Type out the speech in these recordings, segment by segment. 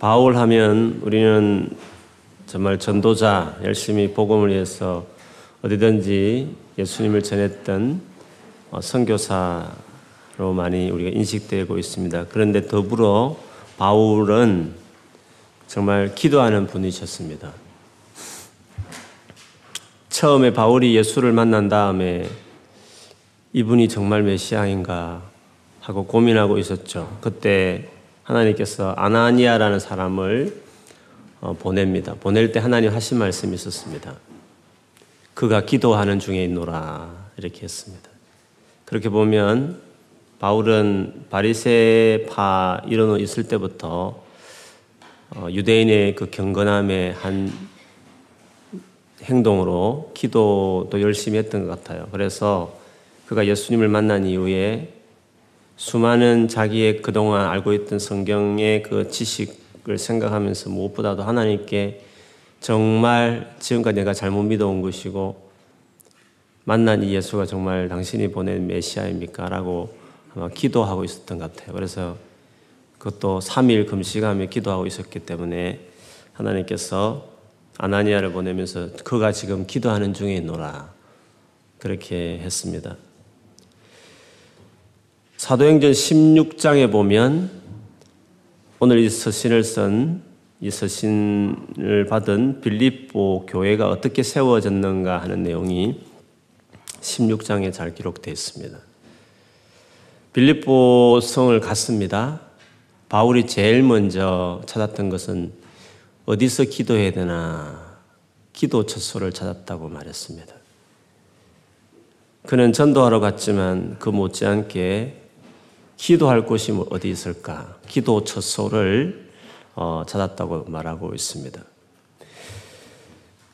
바울 하면 우리는 정말 전도자 열심히 복음을 위해서 어디든지 예수님을 전했던 어, 선교사로 많이 우리가 인식되고 있습니다. 그런데 더불어 바울은 정말 기도하는 분이셨습니다. 처음에 바울이 예수를 만난 다음에 이분이 정말 메시아인가 하고 고민하고 있었죠. 그때 하나님께서 아나니아라는 사람을 어, 보냅니다. 보낼 때 하나님 하신 말씀이 있었습니다. 그가 기도하는 중에 있노라 이렇게 했습니다. 그렇게 보면 바울은 바리새파 이런 있을 때부터 어, 유대인의 그 경건함의 한 행동으로 기도도 열심히 했던 것 같아요. 그래서 그가 예수님을 만난 이후에 수많은 자기의 그동안 알고 있던 성경의 그 지식을 생각하면서 무엇보다도 하나님께 정말 지금까지 내가 잘못 믿어온 것이고 만난 이 예수가 정말 당신이 보낸 메시아입니까? 라고 아마 기도하고 있었던 것 같아요. 그래서 그것도 3일 금식하며 기도하고 있었기 때문에 하나님께서 아나니아를 보내면서 그가 지금 기도하는 중에 있노라. 그렇게 했습니다. 사도행전 16장에 보면 오늘 이 서신을 쓴 이 서신을 받은 빌립보 교회가 어떻게 세워졌는가 하는 내용이 16장에 잘 기록되어 있습니다. 빌립보 성을 갔습니다. 바울이 제일 먼저 찾았던 것은 어디서 기도해야 되나 기도 처소를 찾았다고 말했습니다. 그는 전도하러 갔지만 그 못지않게 기도할 곳이 뭐 어디 있을까? 기도 처소를 어, 찾았다고 말하고 있습니다.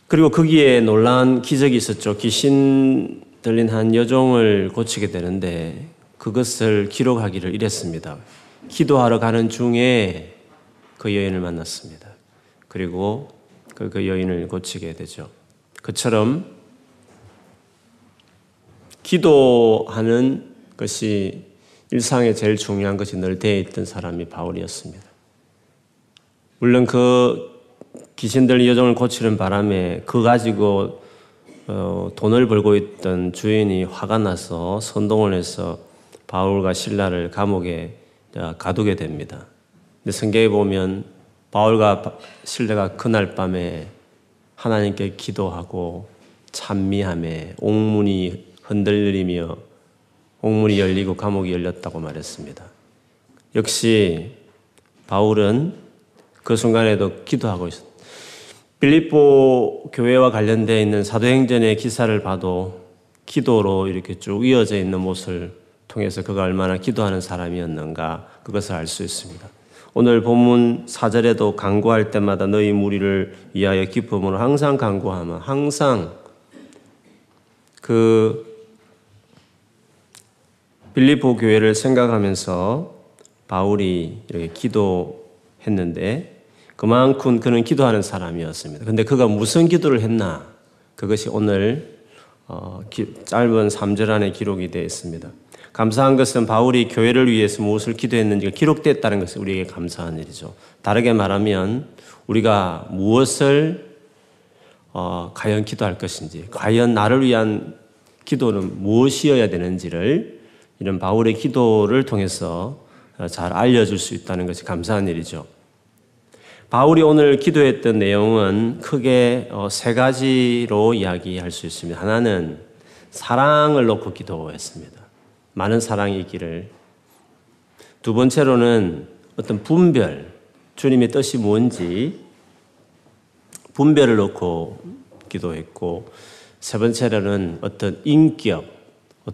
그리고 거기에 놀라운 기적이 있었죠. 귀신 들린 한 여종을 고치게 되는데 그것을 기록하기를 이랬습니다. 기도하러 가는 중에 그 여인을 만났습니다. 그리고 그, 그 여인을 고치게 되죠. 그처럼 기도하는 것이 일상에 제일 중요한 것이 늘 되어 있던 사람이 바울이었습니다. 물론 그 귀신들 여정을 고치는 바람에 그 가지고 어, 돈을 벌고 있던 주인이 화가 나서 선동을 해서 바울과 신라를 감옥에 가두게 됩니다. 근데 성경에 보면 바울과 신라가 그날 밤에 하나님께 기도하고 찬미함에 옥문이 흔들리며 옥문이 열리고 감옥이 열렸다고 말했습니다. 역시 바울은 그 순간에도 기도하고 있었다. 빌립보 교회와 관련되어 있는 사도행전의 기사를 봐도 기도로 이렇게 쭉 이어져 있는 모습을 통해서 그가 얼마나 기도하는 사람이었는가 그것을 알 수 있습니다. 오늘 본문 4절에도 강구할 때마다 너희 무리를 위하여 기쁨으로 항상 강구하며 항상 그 빌리보 교회를 생각하면서 바울이 이렇게 기도했는데 그만큼 그는 기도하는 사람이었습니다. 근데 그가 무슨 기도를 했나? 그것이 오늘 어, 기, 짧은 3절 안에 기록이 되어 있습니다. 감사한 것은 바울이 교회를 위해서 무엇을 기도했는지가 기록됐다는 것이 우리에게 감사한 일이죠. 다르게 말하면 우리가 무엇을 어, 과연 기도할 것인지, 과연 나를 위한 기도는 무엇이어야 되는지를 이런 바울의 기도를 통해서 잘 알려줄 수 있다는 것이 감사한 일이죠. 바울이 오늘 기도했던 내용은 크게 어, 세 가지로 이야기할 수 있습니다. 하나는 사랑을 놓고 기도했습니다. 많은 사랑이 있기를. 두 번째로는 어떤 분별, 주님의 뜻이 뭔지 분별을 놓고 기도했고, 세 번째로는 어떤 인격,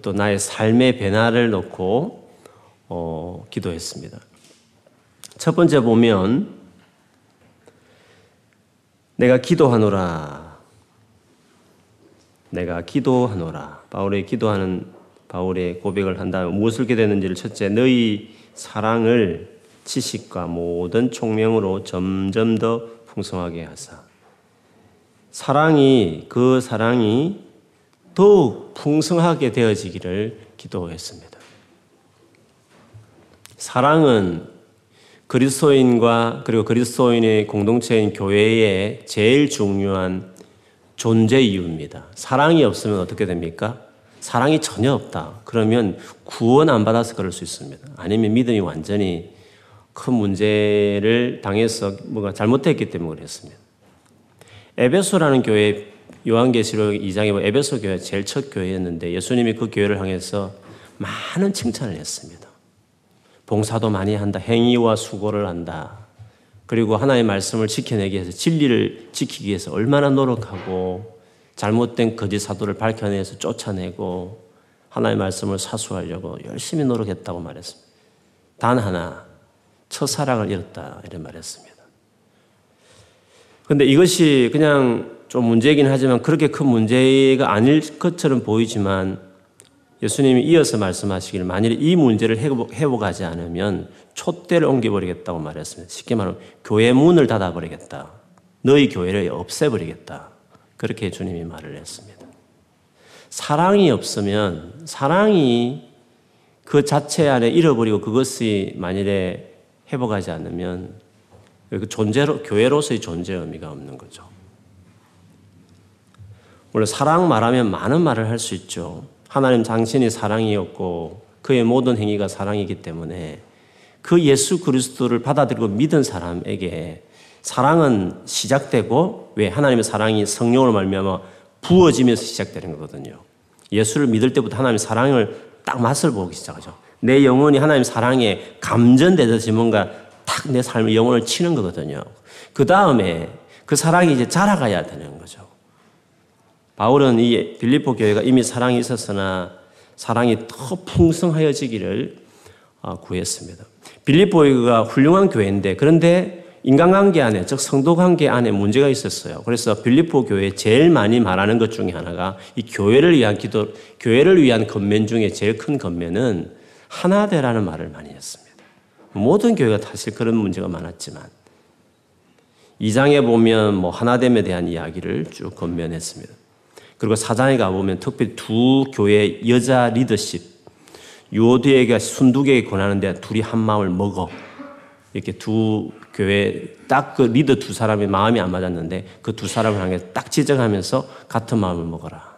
또 나의 삶의 변화를 놓고 어, 기도했습니다. 첫 번째 보면 내가 기도하노라. 내가 기도하노라. 바울의 기도하는 바울의 고백을 한 다음에 무엇을 기도했는지를 첫째 너희 사랑을 지식과 모든 총명으로 점점 더 풍성하게 하사. 사랑이 그 사랑이 더욱 풍성하게 되어지기를 기도했습니다. 사랑은 그리스도인과 그리고 그리스도인의 공동체인 교회의 제일 중요한 존재 이유입니다. 사랑이 없으면 어떻게 됩니까? 사랑이 전혀 없다. 그러면 구원 안 받아서 그럴 수 있습니다. 아니면 믿음이 완전히 큰 문제를 당해서 뭔가 잘못했기 때문에 그랬습니다. 에베소라는 교회 요한계시록 2장에 보면 에베소 교회 제일 첫 교회였는데 예수님이 그 교회를 향해서 많은 칭찬을 했습니다. 봉사도 많이 한다. 행위와 수고를 한다. 그리고 하나의 말씀을 지켜내기 위해서 진리를 지키기 위해서 얼마나 노력하고 잘못된 거짓 사도를 밝혀내서 쫓아내고 하나의 말씀을 사수하려고 열심히 노력했다고 말했습니다. 단 하나 첫사랑을 잃었다 이런 말했습니다. 그런데 이것이 그냥 좀 문제이긴 하지만 그렇게 큰 문제가 아닐 것처럼 보이지만 예수님이 이어서 말씀하시기를 만일 이 문제를 회복 하지 않으면 촛대를 옮겨버리겠다고 말했습니다. 쉽게 말하면 교회 문을 닫아버리겠다. 너희 교회를 없애버리겠다. 그렇게 주님이 말을 했습니다. 사랑이 없으면 사랑이 그 자체 안에 잃어버리고 그것이 만일에 회복하지 않으면 그 존재로 교회로서의 존재 의미가 없는 거죠. 물론 사랑 말하면 많은 말을 할 수 있죠. 하나님 당신이 사랑이었고 그의 모든 행위가 사랑이기 때문에 그 예수 그리스도를 받아들이고 믿은 사람에게 사랑은 시작되고 왜 하나님의 사랑이 성령으로 말미암아 부어지면서 시작되는 거거든요. 예수를 믿을 때부터 하나님의 사랑을 딱 맛을 보기 시작하죠. 내 영혼이 하나님 사랑에 감전되듯이 뭔가 탁 내 삶의 영혼을 치는 거거든요. 그 다음에 그 사랑이 이제 자라가야 되는 거죠. 바울은 이 빌립보 교회가 이미 사랑이 있었으나 사랑이 더 풍성하여지기를 어, 구했습니다. 빌립보가 훌륭한 교회인데 그런데 인간관계 안에 즉 성도관계 안에 문제가 있었어요. 그래서 빌립보 교회 제일 많이 말하는 것 중에 하나가 이 교회를 위한 기도, 교회를 위한 건면 중에 제일 큰 건면은 하나 되라는 말을 많이 했습니다. 모든 교회가 사실 그런 문제가 많았지만 2장에 보면 뭐 하나됨에 대한 이야기를 쭉 건면했습니다. 그리고 사장에 가보면 특별히 두 교회 여자 리더십, 요디에게 순두개에 권하는데 둘이 한 마음을 먹어. 이렇게 두 교회 딱 그 리더 두 사람의 마음이 안 맞았는데 그 두 사람을 향해 딱 지적하면서 같은 마음을 먹어라.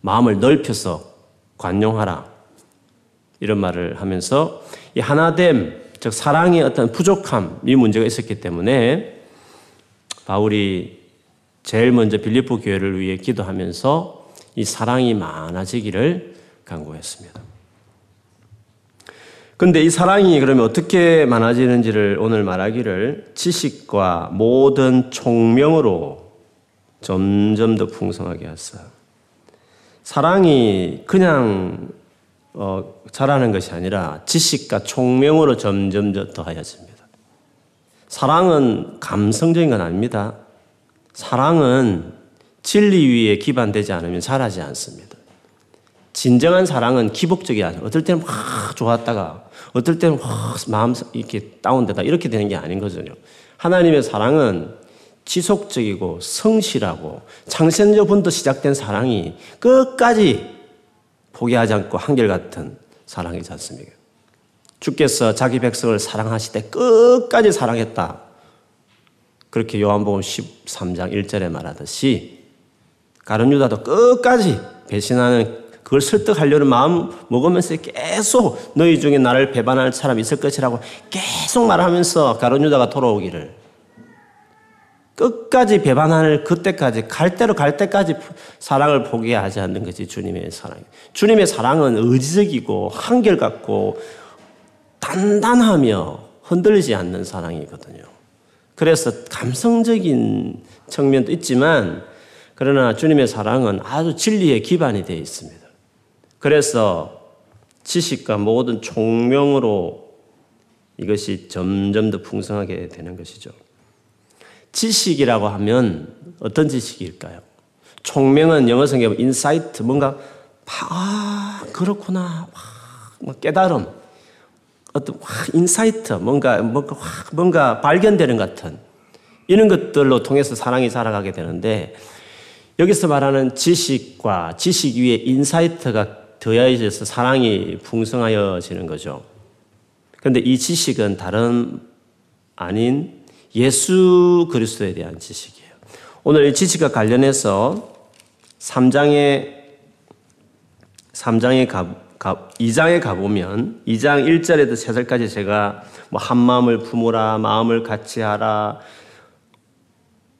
마음을 넓혀서 관용하라. 이런 말을 하면서 이 하나됨, 즉 사랑의 어떤 부족함, 이 문제가 있었기 때문에 바울이 제일 먼저 빌립보 교회를 위해 기도하면서 이 사랑이 많아지기를 간구했습니다. 근데 이 사랑이 그러면 어떻게 많아지는지를 오늘 말하기를 지식과 모든 총명으로 점점 더 풍성하게 하사. 사랑이 그냥 어, 자라는 것이 아니라 지식과 총명으로 점점 더 더하여집니다. 사랑은 감성적인 건 아닙니다. 사랑은 진리 위에 기반되지 않으면 자라지 않습니다. 진정한 사랑은 기복적이 아니에요. 어떨 때는 막 좋았다가 어떨 때는 막 마음 이렇게 다운되다 이렇게 되는 게 아닌 거죠. 하나님의 사랑은 지속적이고 성실하고 창세전부터 시작된 사랑이 끝까지 포기하지 않고 한결같은 사랑이지 않습니까? 주께서 자기 백성을 사랑하실 때 끝까지 사랑했다. 그렇게 요한복음 13장 1절에 말하듯이 가룟 유다도 끝까지 배신하는 그걸 설득하려는 마음 먹으면서 계속 너희 중에 나를 배반할 사람이 있을 것이라고 계속 말하면서 가룟 유다가 돌아오기를 끝까지 배반할 그때까지 갈 대로 갈 때까지 사랑을 포기하지 않는 것이 주님의 사랑. 주님의 사랑은 의지적이고 한결같고 단단하며 흔들리지 않는 사랑이거든요. 그래서 감성적인 측면도 있지만 그러나 주님의 사랑은 아주 진리의 기반이 되어 있습니다. 그래서 지식과 모든 총명으로 이것이 점점 더 풍성하게 되는 것이죠. 지식이라고 하면 어떤 지식일까요? 총명은 영어 성경 insight 뭔가 아 그렇구나 깨달음 어떤 확 insight, 뭔가, 뭔가 확, 뭔가 발견되는 같은 이런 것들로 통해서 사랑이 살아가게 되는데 여기서 말하는 지식과 지식 위에 insight가 더해져서 사랑이 풍성하여지는 거죠. 근데 이 지식은 다름 아닌 예수 그리스도에 대한 지식이에요. 오늘 이 지식과 관련해서 3장에 3장에 가, 가 2장에 가보면 2장 1절에도 3절까지 제가 뭐 한 마음을 품으라 마음을 같이 하라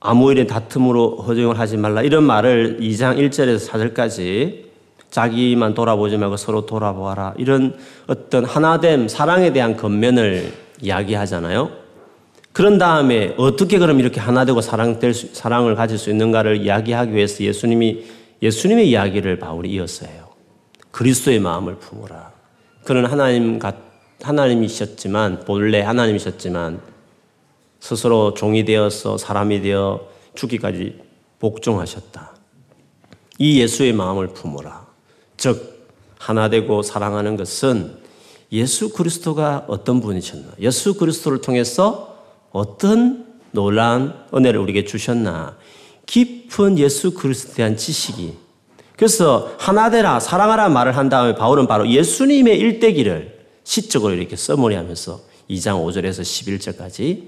아무 일에 다툼으로 허정을 하지 말라 이런 말을 2장 1절에서 4절까지 자기만 돌아보지 말고 서로 돌아보아라 이런 어떤 하나됨 사랑에 대한 겉면을 이야기하잖아요. 그런 다음에 어떻게 그럼 이렇게 하나 되고 사랑될 수, 사랑을 가질 수 있는가를 이야기하기 위해서 예수님이 예수님의 이야기를 바울이 이었어요. 그리스도의 마음을 품으라. 그는 하나님 같 하나님이셨지만 본래 하나님이셨지만 스스로 종이 되어서 사람이 되어 죽기까지 복종하셨다. 이 예수의 마음을 품어라. 즉 하나 되고 사랑하는 것은 예수 그리스도가 어떤 분이셨나? 예수 그리스도를 통해서 어떤 놀라운 은혜를 우리에게 주셨나? 깊은 예수 그리스도에 대한 지식이 그래서 하나 되라 사랑하라 말을 한 다음에 바울은 바로 예수님의 일대기를 시적으로 이렇게 써머리하면서 2장 5절에서 11절까지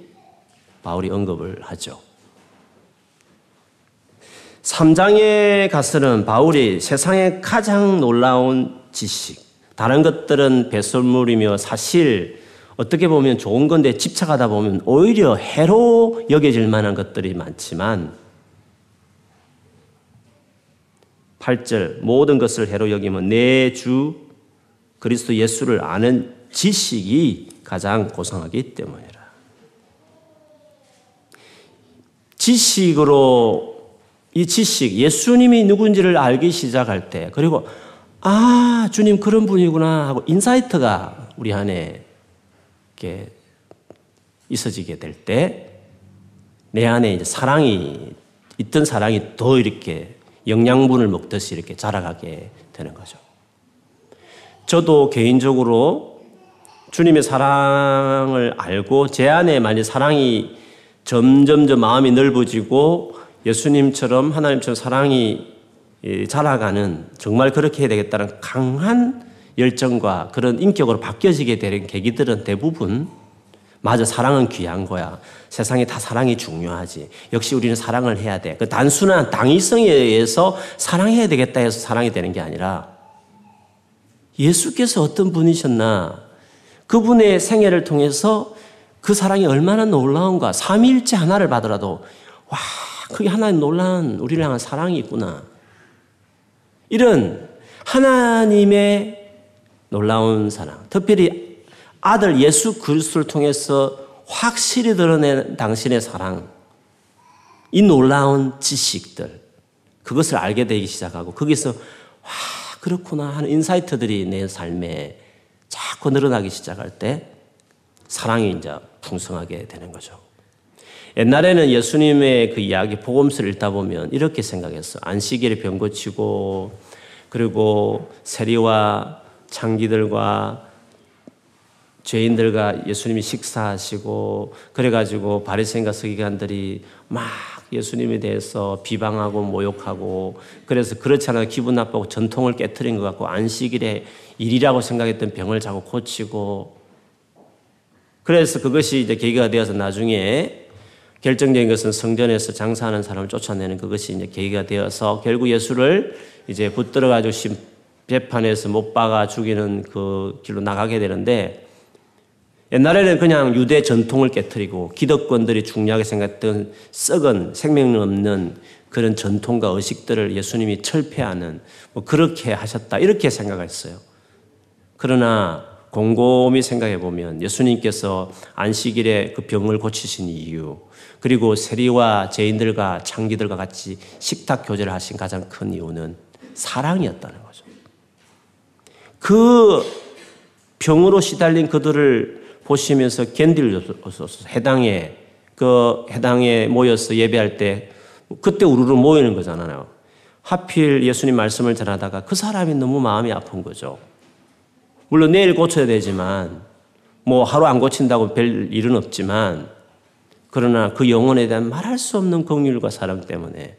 바울이 언급을 하죠. 3장에 가서는 바울이 세상의 가장 놀라운 지식, 다른 것들은 배설물이며 사실 어떻게 보면 좋은 건데 집착하다 보면 오히려 해로 여겨질 만한 것들이 많지만 8절 모든 것을 해로 여기면 내 주 그리스도 예수를 아는 지식이 가장 고상하기 때문이라. 지식으로 이 지식, 예수님이 누군지를 알기 시작할 때, 그리고 아, 주님 그런 분이구나 하고 insight가 우리 안에 이렇게 있어지게 될 때, 내 안에 이제 사랑이, 있던 사랑이 더 이렇게 영양분을 먹듯이 이렇게 자라가게 되는 거죠. 저도 개인적으로 주님의 사랑을 알고 제 안에 만약 사랑이 점점점 마음이 넓어지고 예수님처럼 하나님처럼 사랑이 자라가는 정말 그렇게 해야 되겠다는 강한 열정과 그런 인격으로 바뀌어지게 되는 계기들은 대부분 맞아 사랑은 귀한 거야. 세상에 다 사랑이 중요하지. 역시 우리는 사랑을 해야 돼. 그 단순한 당위성에 의해서 사랑해야 되겠다 해서 사랑이 되는 게 아니라 예수께서 어떤 분이셨나 그분의 생애를 통해서 그 사랑이 얼마나 놀라운가. 삼일째 하나를 받으라도, 와, 그게 하나님 놀라운 우리를 향한 사랑이 있구나. 이런 하나님의 놀라운 사랑. 특별히 아들 예수 그리스도를 통해서 확실히 드러낸 당신의 사랑. 이 놀라운 지식들. 그것을 알게 되기 시작하고, 거기서, 와, 그렇구나 하는 인사이트들이 내 삶에 자꾸 늘어나기 시작할 때, 사랑이 이제 풍성하게 되는 거죠. 옛날에는 예수님의 그 이야기 복음서를 읽다 보면 이렇게 생각했어. 안식일에 병 고치고 그리고 세리와 창기들과 죄인들과 예수님이 식사하시고 그래가지고 바리새인과 서기관들이 막 예수님에 대해서 비방하고 모욕하고 그래서 않아 기분 나쁘고 전통을 깨뜨린 것 같고 안식일에 일이라고 생각했던 병을 자꾸 고치고 그래서 그것이 이제 계기가 되어서 나중에 결정적인 것은 성전에서 장사하는 사람을 쫓아내는 그것이 이제 계기가 되어서 결국 예수를 이제 붙들어 가지고 심재판에서 못 박아 죽이는 그 길로 나가게 되는데 옛날에는 그냥 유대 전통을 깨뜨리고 기득권들이 중요하게 생각했던 썩은 생명 없는 그런 전통과 의식들을 예수님이 철폐하는 뭐 그렇게 하셨다 이렇게 생각했어요. 그러나 곰곰이 생각해 보면 예수님께서 안식일에 그 병을 고치신 이유, 그리고 세리와 죄인들과 창기들과 같이 식탁 교제를 하신 가장 큰 이유는 사랑이었다는 거죠. 그 병으로 시달린 그들을 보시면서 견딜소서 해당에 그 해당에 모여서 예배할 때 그때 우르르 모이는 거잖아요. 하필 예수님 말씀을 전하다가 그 사람이 너무 마음이 아픈 거죠. 물론 내일 고쳐야 되지만 뭐 하루 안 고친다고 별 일은 없지만 그러나 그 영혼에 대한 말할 수 없는 긍휼과 사랑 때문에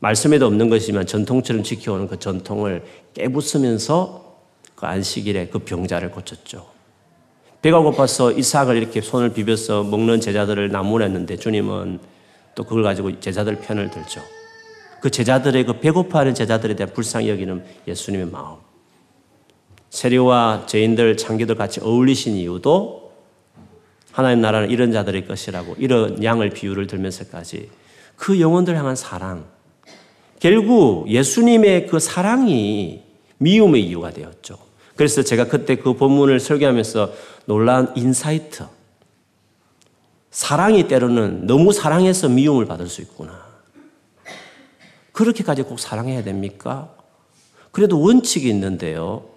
말씀에도 없는 것이지만 전통처럼 지켜오는 그 전통을 깨부수면서 그 안식일에 그 병자를 고쳤죠. 배가 고파서 이삭을 이렇게 손을 비벼서 먹는 제자들을 나무랬는데 주님은 또 그걸 가지고 제자들 편을 들죠. 그 제자들의 그 배고파하는 제자들에 대한 불쌍히 여기는 예수님의 마음. 세리와 죄인들, 창기들 같이 어울리신 이유도 하나님 나라는 이런 자들의 것이라고 이런 양을 비유를 들면서까지 그 영혼들 향한 사랑. 결국 예수님의 그 사랑이 미움의 이유가 되었죠. 그래서 제가 그때 그 본문을 설교하면서 놀란 insight. 사랑이 때로는 너무 사랑해서 미움을 받을 수 있구나. 그렇게까지 꼭 사랑해야 됩니까? 그래도 원칙이 있는데요.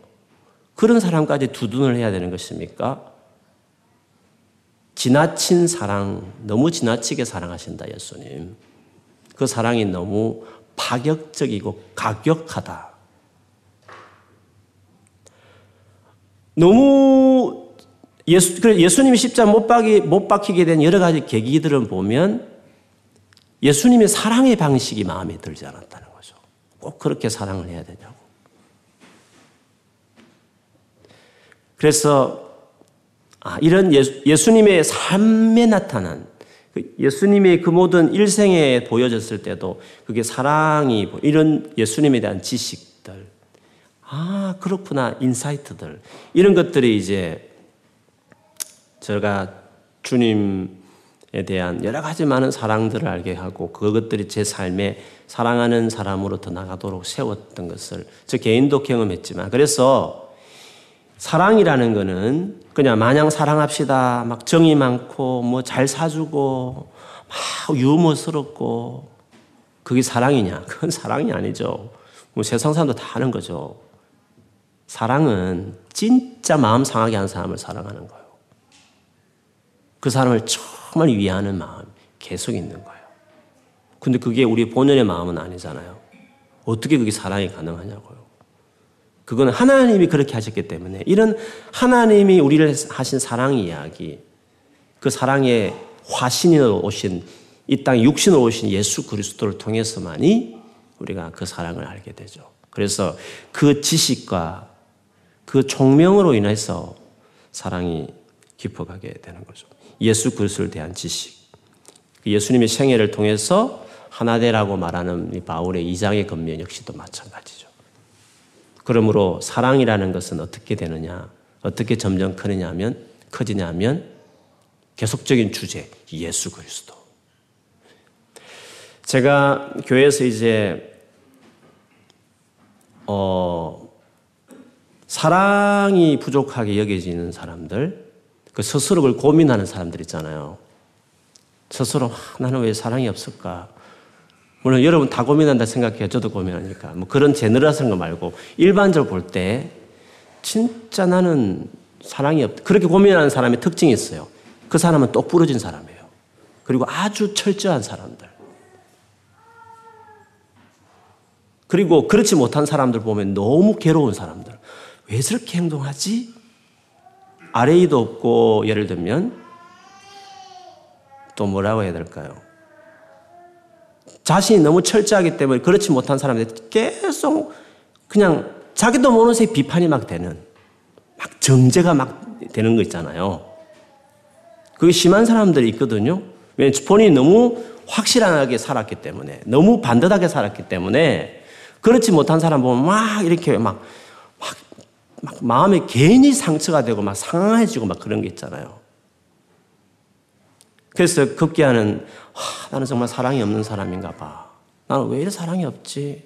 그런 사람까지 두둔을 해야 되는 것입니까? 지나친 사랑, 너무 지나치게 사랑하신다, 예수님. 그 사랑이 너무 파격적이고 가격하다. 너무 예수, 예수님이 십자 못 박이, 못 박히게 된 여러 가지 계기들을 보면 예수님의 사랑의 방식이 마음에 들지 않았다는 거죠. 꼭 그렇게 사랑을 해야 되냐고. 그래서 아, 이런 예수, 님의 삶에 나타난 그 예수님의 그 모든 일생에 보여졌을 때도 그게 사랑이 이런 예수님에 대한 지식들 아 그렇구나 인사이트들 이런 것들이 이제 제가 주님에 대한 여러 가지 많은 사랑들을 알게 하고 그것들이 제 삶에 사랑하는 사람으로 더 나가도록 세웠던 것을 저 개인도 경험했지만 그래서 사랑이라는 거는 그냥 마냥 사랑합시다 막 정이 많고 뭐 잘 사주고 막 유머스럽고 그게 사랑이냐? 그건 사랑이 아니죠. 뭐 세상 사람도 다 하는 거죠. 사랑은 진짜 마음 상하게 한 사람을 사랑하는 거예요. 그 사람을 정말 위하는 마음 계속 있는 거예요. 근데 그게 우리 본연의 마음은 아니잖아요. 어떻게 그게 사랑이 가능하냐고요. 그건 하나님이 그렇게 하셨기 때문에 이런 하나님이 우리를 하신 사랑 이야기, 그 사랑의 화신으로 오신 이 땅 육신으로 오신 예수 그리스도를 통해서만이 우리가 그 사랑을 알게 되죠. 그래서 그 지식과 그 총명으로 인해서 사랑이 깊어가게 되는 거죠. 예수 그리스도에 대한 지식. 그 예수님의 생애를 통해서 하나 되라고 말하는 바울의 이장의 건면 역시도 마찬가지죠. 그러므로 사랑이라는 것은 어떻게 되느냐, 어떻게 점점 크느냐 하면, 커지냐 하면 계속적인 주제, 예수 그리스도. 제가 교회에서 이제, 어, 사랑이 부족하게 여겨지는 사람들, 그 스스로 를 고민하는 사람들 있잖아요. 스스로, 아, 나는 왜 사랑이 없을까? 물론 여러분 다 고민한다 생각해요. 저도 고민하니까. 뭐 그런 제너럴한 거 말고 일반적으로 볼 때 진짜 나는 사랑이 없다. 그렇게 고민하는 사람의 특징이 있어요. 그 사람은 똑부러진 사람이에요. 그리고 아주 철저한 사람들. 그리고 그렇지 못한 사람들 보면 너무 괴로운 사람들. 왜 저렇게 행동하지? 아레이도 없고 예를 들면 또 뭐라고 해야 될까요? 자신이 너무 철저하기 때문에 그렇지 못한 사람들 계속 그냥 자기도 모르는 새 비판이 막 되는 막 정제가 막 되는 거 있잖아요. 그게 심한 사람들이 있거든요. 왜냐면 본인이 너무 확실하게 살았기 때문에, 너무 반듯하게 살았기 때문에, 그렇지 못한 사람 보면 막 이렇게 막, 막, 막 마음에 괜히 상처가 되고 막 상해지고 막 그런 게 있잖아요. 그래서 급기야는 나는 정말 사랑이 없는 사람인가 봐. 나는 왜 이렇게 사랑이 없지?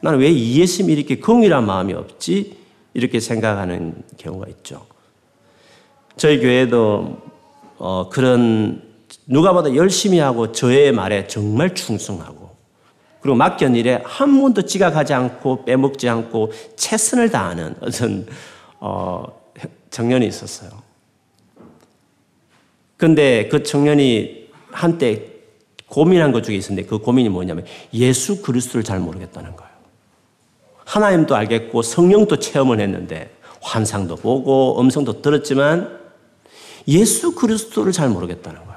나는 왜 이해심이 이렇게 긍휼한 마음이 없지? 이렇게 생각하는 경우가 있죠. 저희 교회도 어, 그런 누가 봐도 열심히 하고 저의 말에 정말 충성하고 그리고 맡긴 일에 한 번도 지각하지 않고 빼먹지 않고 최선을 다하는 어떤 어, 청년이 있었어요. 근데 그 청년이 한때 고민한 것 중에 있었는데 그 고민이 뭐냐면 예수 그리스도를 잘 모르겠다는 거예요. 하나님도 알겠고 성령도 체험을 했는데 환상도 보고 음성도 들었지만 예수 그리스도를 잘 모르겠다는 거예요.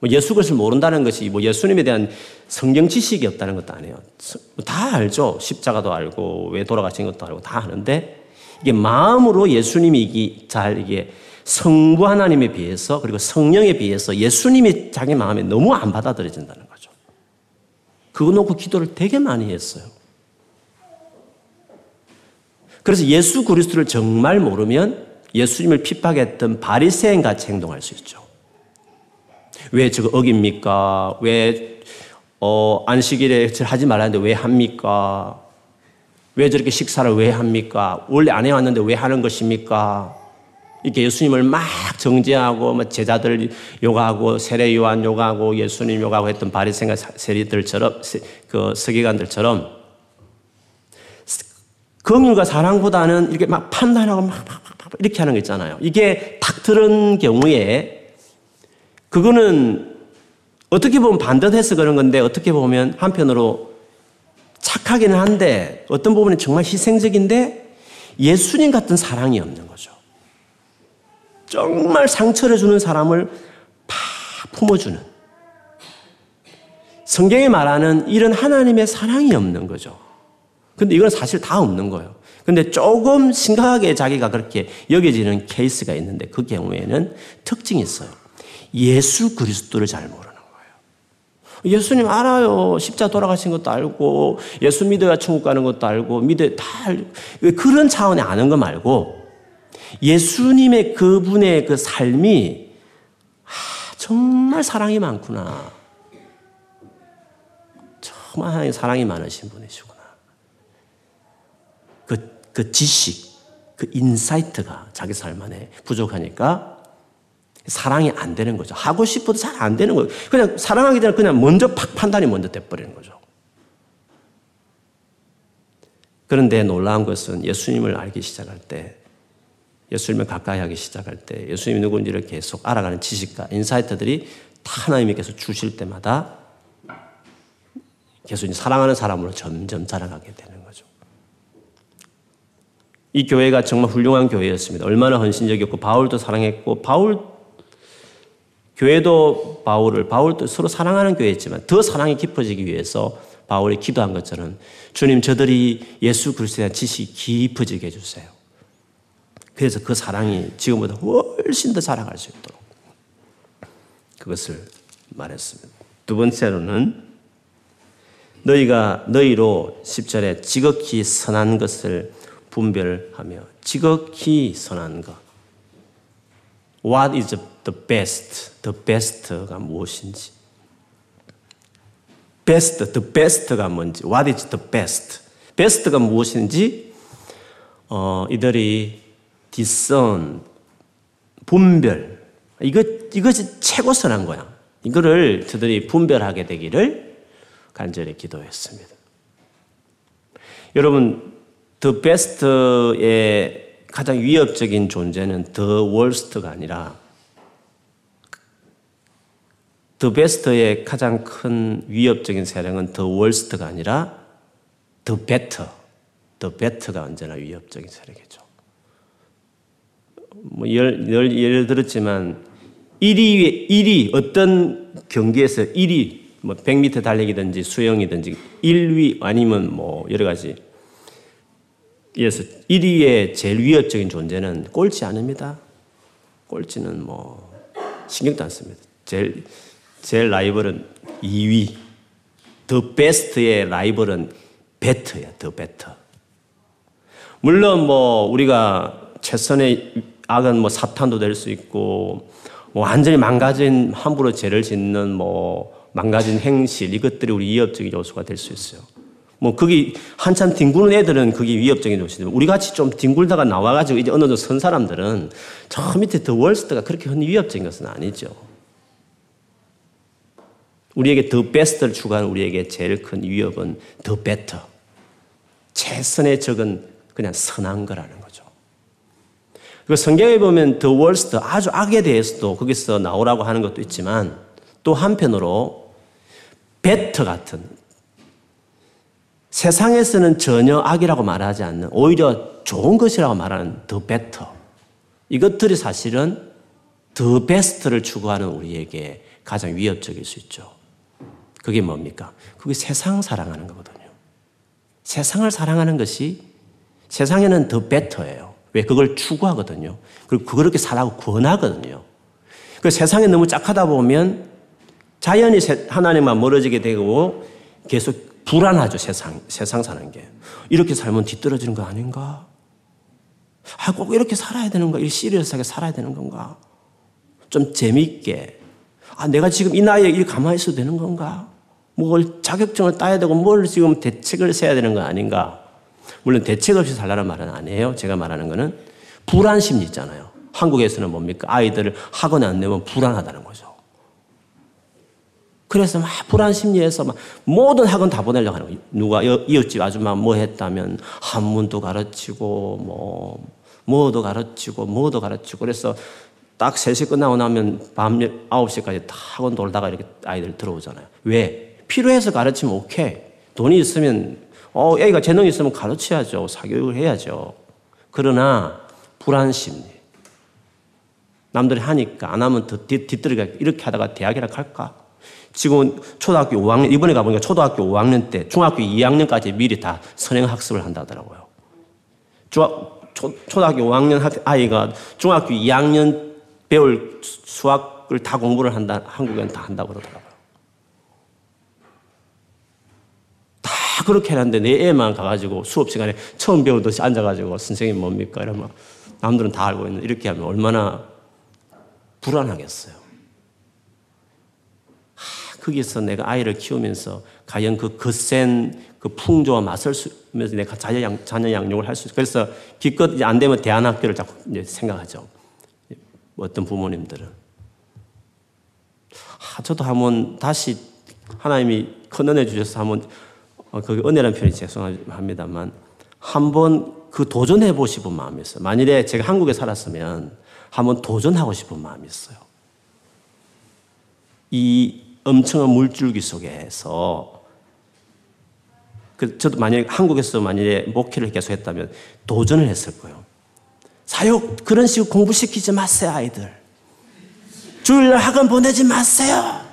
뭐 예수 그리스도를 모른다는 것이 뭐 예수님에 대한 성경 지식이 없다는 것도 아니에요. 뭐다 알죠. 십자가도 알고 왜 돌아가신 것도 알고 다 아는데 이게 마음으로 예수님이 잘 이게 성부 하나님에 비해서 그리고 성령에 비해서 예수님이 자기 마음에 너무 안 받아들여진다는 거죠. 그거 놓고 기도를 되게 많이 했어요. 그래서 예수 그리스도를 정말 모르면 예수님을 핍박했던 바리새인 같이 행동할 수 있죠. 왜 저거 어깁니까? 왜 어, 안식일에 하지 말라는데 왜 합니까? 왜 저렇게 식사를 왜 합니까? 원래 안 해왔는데 왜 하는 것입니까? 이렇게 예수님을 막 정죄하고 뭐 제자들 욕하고 세례 요한 욕하고 예수님 욕하고 했던 바리새가 세리들처럼 그 서기관들처럼 긍휼과 사랑보다는 이렇게 막 판단하고 막, 막, 막 이렇게 하는 거 있잖아요. 이게 탁 들은 경우에 그거는 어떻게 보면 반듯해서 그런 건데 어떻게 보면 한편으로 착하기는 한데 어떤 부분은 정말 희생적인데 예수님 같은 사랑이 없는 거죠. 정말 상처를 주는 사람을 팍 품어주는 성경이 말하는 이런 하나님의 사랑이 없는 거죠. 근데 이건 사실 다 없는 거예요. 근데 조금 심각하게 자기가 그렇게 여겨지는 케이스가 있는데 그 경우에는 특징이 있어요. 예수 그리스도를 잘 모르는 거예요. 예수님 알아요. 십자 돌아가신 것도 알고 예수 믿어야 천국 가는 것도 알고 믿어 다 알고 그런 차원에 아는 거 말고 예수님의 그분의 그 삶이 아, 정말 사랑이 많구나. 정말 사랑이 많으신 분이시구나. 그, 그 지식, 그 insight가 자기 삶 안에 부족하니까 사랑이 안 되는 거죠. 하고 싶어도 잘 안 되는 거예요. 그냥 사랑하기 전에 그냥 먼저 팍 판단이 먼저 돼버리는 거죠. 그런데 놀라운 것은 예수님을 알기 시작할 때, 예수님을 가까이 하기 시작할 때, 예수님이 누군지를 계속 알아가는 지식과 인사이트들이 다 하나님께서 주실 때마다 계속 사랑하는 사람으로 점점 자라가게 되는 거죠. 이 교회가 정말 훌륭한 교회였습니다. 얼마나 헌신적이었고, 바울도 사랑했고, 바울 교회도 바울을 바울도 서로 사랑하는 교회였지만 더 사랑이 깊어지기 위해서 바울이 기도한 것처럼 주님 저들이 예수 그리스도에 대한 지식이 깊어지게 해주세요. 그래서 그 사랑이 지금보다 훨씬 더 자라갈 수 있도록 그것을 말했습니다. 두 번째로는 너희가 너희로 10절에 지극히 선한 것을 분별하며 지극히 선한 것 What is the best? The best가 무엇인지. best, the best가 뭔지. What is the best? best가 무엇인지, 어, 이들이 discern, 분별. 이거, 이것이 최고 선한 거야. 이거를 저들이 분별하게 되기를 간절히 기도했습니다. 여러분, the best의 가장 위협적인 존재는 더 월스트가 아니라 더 베스트의 가장 큰 위협적인 세력은 더 월스트가 아니라 더 베터, 더 베터가 언제나 위협적인 세력이죠. 뭐 열, 열, 예를 들었지만 1위, 1위 어떤 경기에서 1위 뭐 100m 달리기든지 수영이든지 1위 아니면 뭐 여러 가지 이어서 1위의 제일 위협적인 존재는 꼴찌 아닙니다. 꼴찌는 뭐 신경도 안 씁니다. 제일 제일 라이벌은 2위. 더 베스트의 라이벌은 베터야, 더 베터. 물론 뭐 우리가 최선의 악은 뭐 사탄도 될 수 있고 뭐 완전히 망가진 함부로 죄를 짓는 뭐 망가진 행실 이것들이 우리 위협적인 요소가 될 수 있어요. 뭐 그게 한참 뒹구는 애들은 그게 위협적인 요소인데 우리 같이 좀 뒹굴다가 나와가지고 이제 어느 정도 선 사람들은 저 밑에 the worst가 그렇게 위협적인 것은 아니죠. 우리에게 the best를 추구하는 우리에게 제일 큰 위협은 the better. 최선의 적은 그냥 선한 거라는 거죠. 그 성경에 보면 the worst 아주 악에 대해서도 거기서 나오라고 하는 것도 있지만 또 한편으로 better 같은 세상에서는 전혀 악이라고 말하지 않는 오히려 좋은 것이라고 말하는 the better. 이것들이 사실은 더 베스트를 추구하는 우리에게 가장 위협적일 수 있죠. 그게 뭡니까? 그게 세상 사랑하는 거거든요. 세상을 사랑하는 것이 세상에는 더 베터예요. 왜? 그걸 추구하거든요. 그리고 그렇게 살라고 권하거든요. 그 세상에 너무 짝하다 보면 자연히 하나님만 멀어지게 되고 계속 불안하죠, 세상, 세상 사는 게. 이렇게 살면 뒤떨어지는 거 아닌가? 아, 꼭 이렇게 살아야 되는 가 시리어스하게 살아야 되는 건가? 좀 재미있게. 아, 내가 지금 이 나이에 이 가만히 있어도 되는 건가? 뭘 자격증을 따야 되고 뭘 지금 대책을 세야 되는 거 아닌가? 물론 대책 없이 살라는 말은 아니에요. 제가 말하는 거는 불안 심리 있잖아요. 한국에서는 뭡니까? 아이들을 학원에 안 내면 불안하다는 거죠. 그래서 막 불안 심리에서 막 모든 학원 다 보내려고 하는 거예요. 누가 이웃집 아줌마 뭐 했다면 한문도 가르치고 뭐 뭐도 가르치고 뭐도 가르치고 그래서 딱 3시 끝나고 나면 밤 9시까지 다 학원 돌다가 이렇게 아이들 들어오잖아요. 왜? 필요해서 가르치면 오케이. 돈이 있으면 어, 애가 재능이 있으면 가르쳐야죠. 사교육을 해야죠. 그러나 불안 심리. 남들이 하니까 안 하면 더 뒤, 뒤뜰이가 이렇게 하다가 대학이라 갈까? 지금 초등학교 5학년, 이번에 가보니까 초등학교 5학년 때 중학교 2학년까지 미리 다 선행학습을 한다더라고요. 초, 초, 초등학교 5학년 아이가 중학교 2학년 배울 수학을 다 공부를 한다, 한국에는 다 한다고 그러더라고요. 다 그렇게 하는데 내 애만 가가지고 수업 시간에 처음 배우듯이 앉아가지고 선생님 뭡니까? 이러면 남들은 다 알고 있는 이렇게 하면 얼마나 불안하겠어요. 거기서 내가 아이를 키우면서 과연 그 거센 그 풍조와 맞설면서 내가 자녀, 양, 자녀 양육을 할 수 있어. 그래서 기껏 안 되면 대안학교를 자꾸 이제 생각하죠. 어떤 부모님들은. 아, 저도 한번 다시 하나님이 큰 은혜 주셔서 한번 어, 그 은혜라는 표현이 죄송합니다만 한번 그 도전해 보고 싶은 마음이 있어요. 만일에 제가 한국에 살았으면 한번 도전하고 싶은 마음이 있어요. 이 엄청난 물줄기 속에서 그 저도 만약에 한국에서 만약에 목회를 계속 했다면 도전을 했을 거예요. 사육 그런 식으로 공부시키지 마세요 아이들. 주일날 학원 보내지 마세요.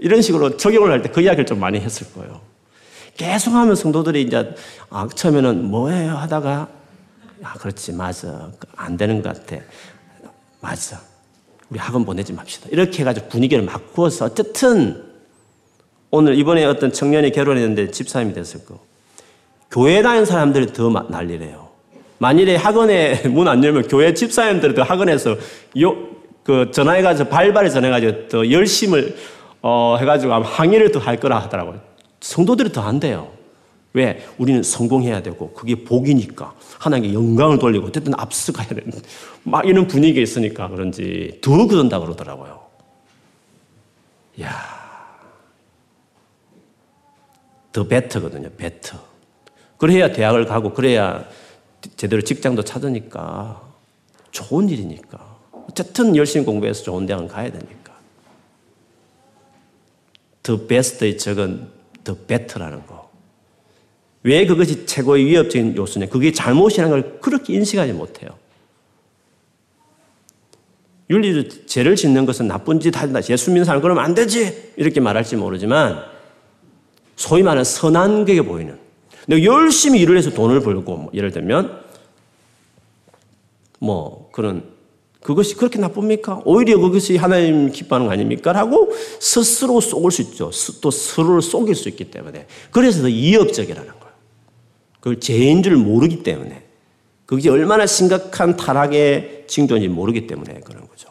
이런 식으로 적용을 할 때 그 이야기를 좀 많이 했을 거예요. 계속 하면 성도들이 이제 아, 처음에는 뭐예요 하다가 아 그렇지 맞아 안 되는 것 같아 맞아 우리 학원 보내지 맙시다. 이렇게 해가지고 분위기를 바꾸어서 어쨌든 오늘 이번에 어떤 청년이 결혼했는데 집사님이 됐을 거. 교회 다니는 사람들이 더 난리래요. 만일에 학원에 문 안 열면 교회 집사님들이 더 학원에서 요, 그 전화해가지고 발발에 전해가지고 더 열심을 어, 해가지고 아마 항의를 더 할 거라 하더라고요. 성도들이 더 한대요. 왜? 우리는 성공해야 되고 그게 복이니까 하나님께 영광을 돌리고 어쨌든 앞서가야 되는 막 이런 분위기가 있으니까 그런지 더 그런다 그러더라고요. 야, 더 베터거든요. 베터. 그래야 대학을 가고 그래야 제대로 직장도 찾으니까 좋은 일이니까 어쨌든 열심히 공부해서 좋은 대학을 가야 되니까. 더 베스트의 적은 더 베터라는 거. 왜 그것이 최고의 위협적인 요소냐? 그게 잘못이라는 걸 그렇게 인식하지 못해요. 윤리로 죄를 짓는 것은 나쁜 짓 한다. 예수 믿는 사람 그러면 안 되지. 이렇게 말할지 모르지만 소위 말하는 선한 게 보이는. 내가 열심히 일을 해서 돈을 벌고 뭐 예를 들면 뭐 그런 그것이 그렇게 나쁩니까? 오히려 그것이 하나님 기뻐하는 거 아닙니까? 라고 스스로 쏘을 수 있죠. 또 서로를 속일 수 있기 때문에. 그래서 더 이협적이라는 그걸 죄인 줄 모르기 때문에 그게 얼마나 심각한 타락의 징조인지 모르기 때문에 그런 거죠.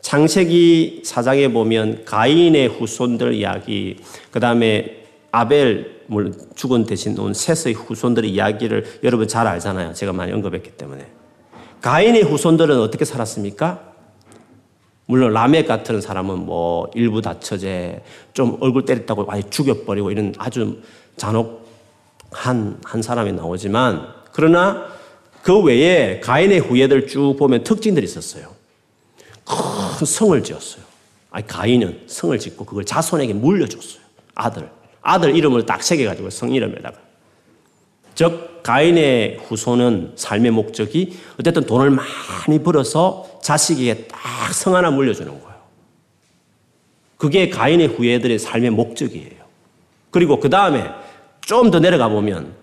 창세기 사장에 보면 가인의 후손들 이야기, 그 다음에 아벨 죽은 대신 온 셋의 후손들의 이야기를 여러분 잘 알잖아요. 제가 많이 언급했기 때문에. 가인의 후손들은 어떻게 살았습니까? 물론 라멕 같은 사람은 뭐 일부 다처제, 좀 얼굴 때렸다고 많이 죽여버리고 이런 아주 잔혹 한, 한 사람이 나오지만, 그러나 그 외에 가인의 후예들 쭉 보면 특징들이 있었어요. 큰 성을 지었어요. 아니, 가인은 성을 짓고 그걸 자손에게 물려줬어요. 아들. 아들 이름을 딱 새겨가지고 성 이름에다가. 즉, 가인의 후손은 삶의 목적이 어쨌든 돈을 많이 벌어서 자식에게 딱 성 하나 물려주는 거예요. 그게 가인의 후예들의 삶의 목적이에요. 그리고 그 다음에 좀 더 내려가 보면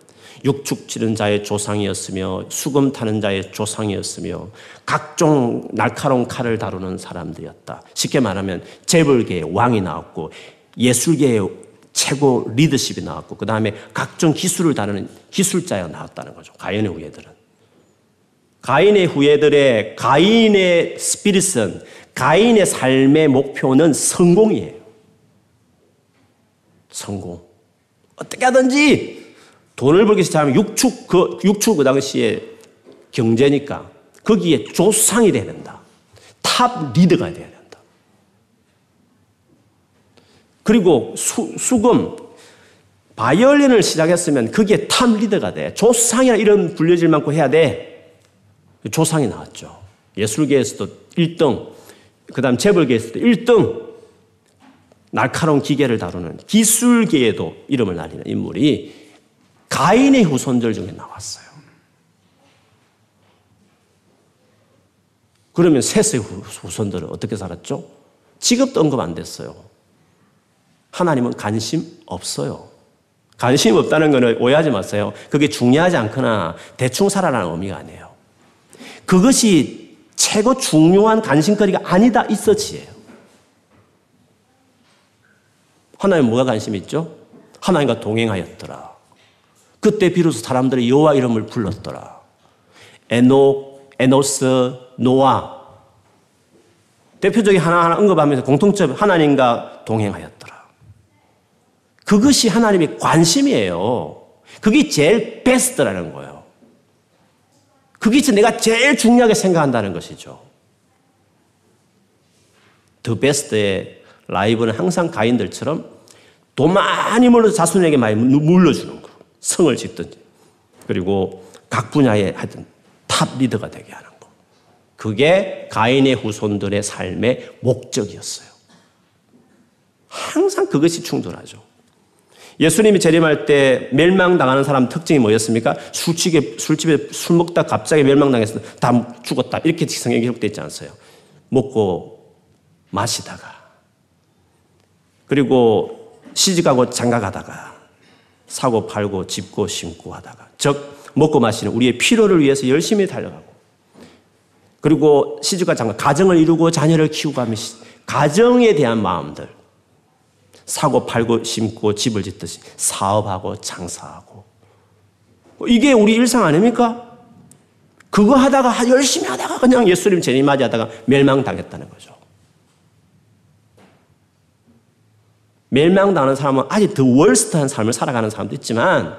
육축 치는 자의 조상이었으며 수금 타는 자의 조상이었으며 각종 날카로운 칼을 다루는 사람들이었다. 쉽게 말하면 재벌계의 왕이 나왔고 예술계의 최고 리더십이 나왔고 그 다음에 각종 기술을 다루는 기술자가 나왔다는 거죠. 가인의 후예들은. 가인의 후예들의 가인의 스피릿은 가인의 삶의 목표는 성공이에요. 성공. 어떻게 하든지 돈을 벌기 시작하면 육축, 그, 육축 그 당시에 경제니까 거기에 조상이 돼야 된다. 탑 리더가 돼야 된다. 그리고 수, 수금, 바이올린을 시작했으면 그게 탑 리더가 돼. 조상이라 이런 불려질 만큼 해야 돼. 조상이 나왔죠. 예술계에서도 1등, 그 다음 재벌계에서도 1등, 날카로운 기계를 다루는 기술계에도 이름을 날리는 인물이 가인의 후손들 중에 나왔어요. 그러면 셋의 후손들은 어떻게 살았죠? 직업도 언급 안 됐어요. 하나님은 관심 없어요. 관심 없다는 것은 오해하지 마세요. 그게 중요하지 않거나 대충 살아라는 의미가 아니에요. 그것이 최고 중요한 관심거리가 아니다 있어지예요. 하나님 뭐가 관심 있죠? 하나님과 동행하였더라. 그때 비로소 사람들이 여호와 이름을 불렀더라. 에녹, 에노스, 노아. 대표적인 하나하나 언급하면서 공통점 하나님과 동행하였더라. 그것이 하나님의 관심이에요. 그게 제일 베스트라는 거예요. 그게 내가 제일 중요하게 생각한다는 것이죠. 더 베스트의 라이브는 항상 가인들처럼 돈 많이 물려 자손에게 많이 물려주는 거. 성을 짓든지. 그리고 각 분야에 하여튼 탑 리더가 되게 하는 거. 그게 가인의 후손들의 삶의 목적이었어요. 항상 그것이 충돌하죠. 예수님이 재림할 때 멸망당하는 사람 특징이 뭐였습니까? 술집에, 술집에 술 먹다 갑자기 멸망당해서 다 죽었다. 이렇게 성경에 기록되어 있지 않았어요. 먹고 마시다가 그리고 시집가고 장가가다가 사고 팔고 집고 심고 하다가 즉 먹고 마시는 우리의 필요를 위해서 열심히 달려가고 그리고 시집가 장가 가정을 이루고 자녀를 키우고 하면 가정에 대한 마음들 사고 팔고 심고 집을 짓듯이 사업하고 장사하고 이게 우리 일상 아닙니까? 그거 하다가 열심히 하다가 그냥 예수님 재림맞이하다가 멸망당했다는 거죠. 멸망당하는 사람은 아직 더 월스트한 삶을 살아가는 사람도 있지만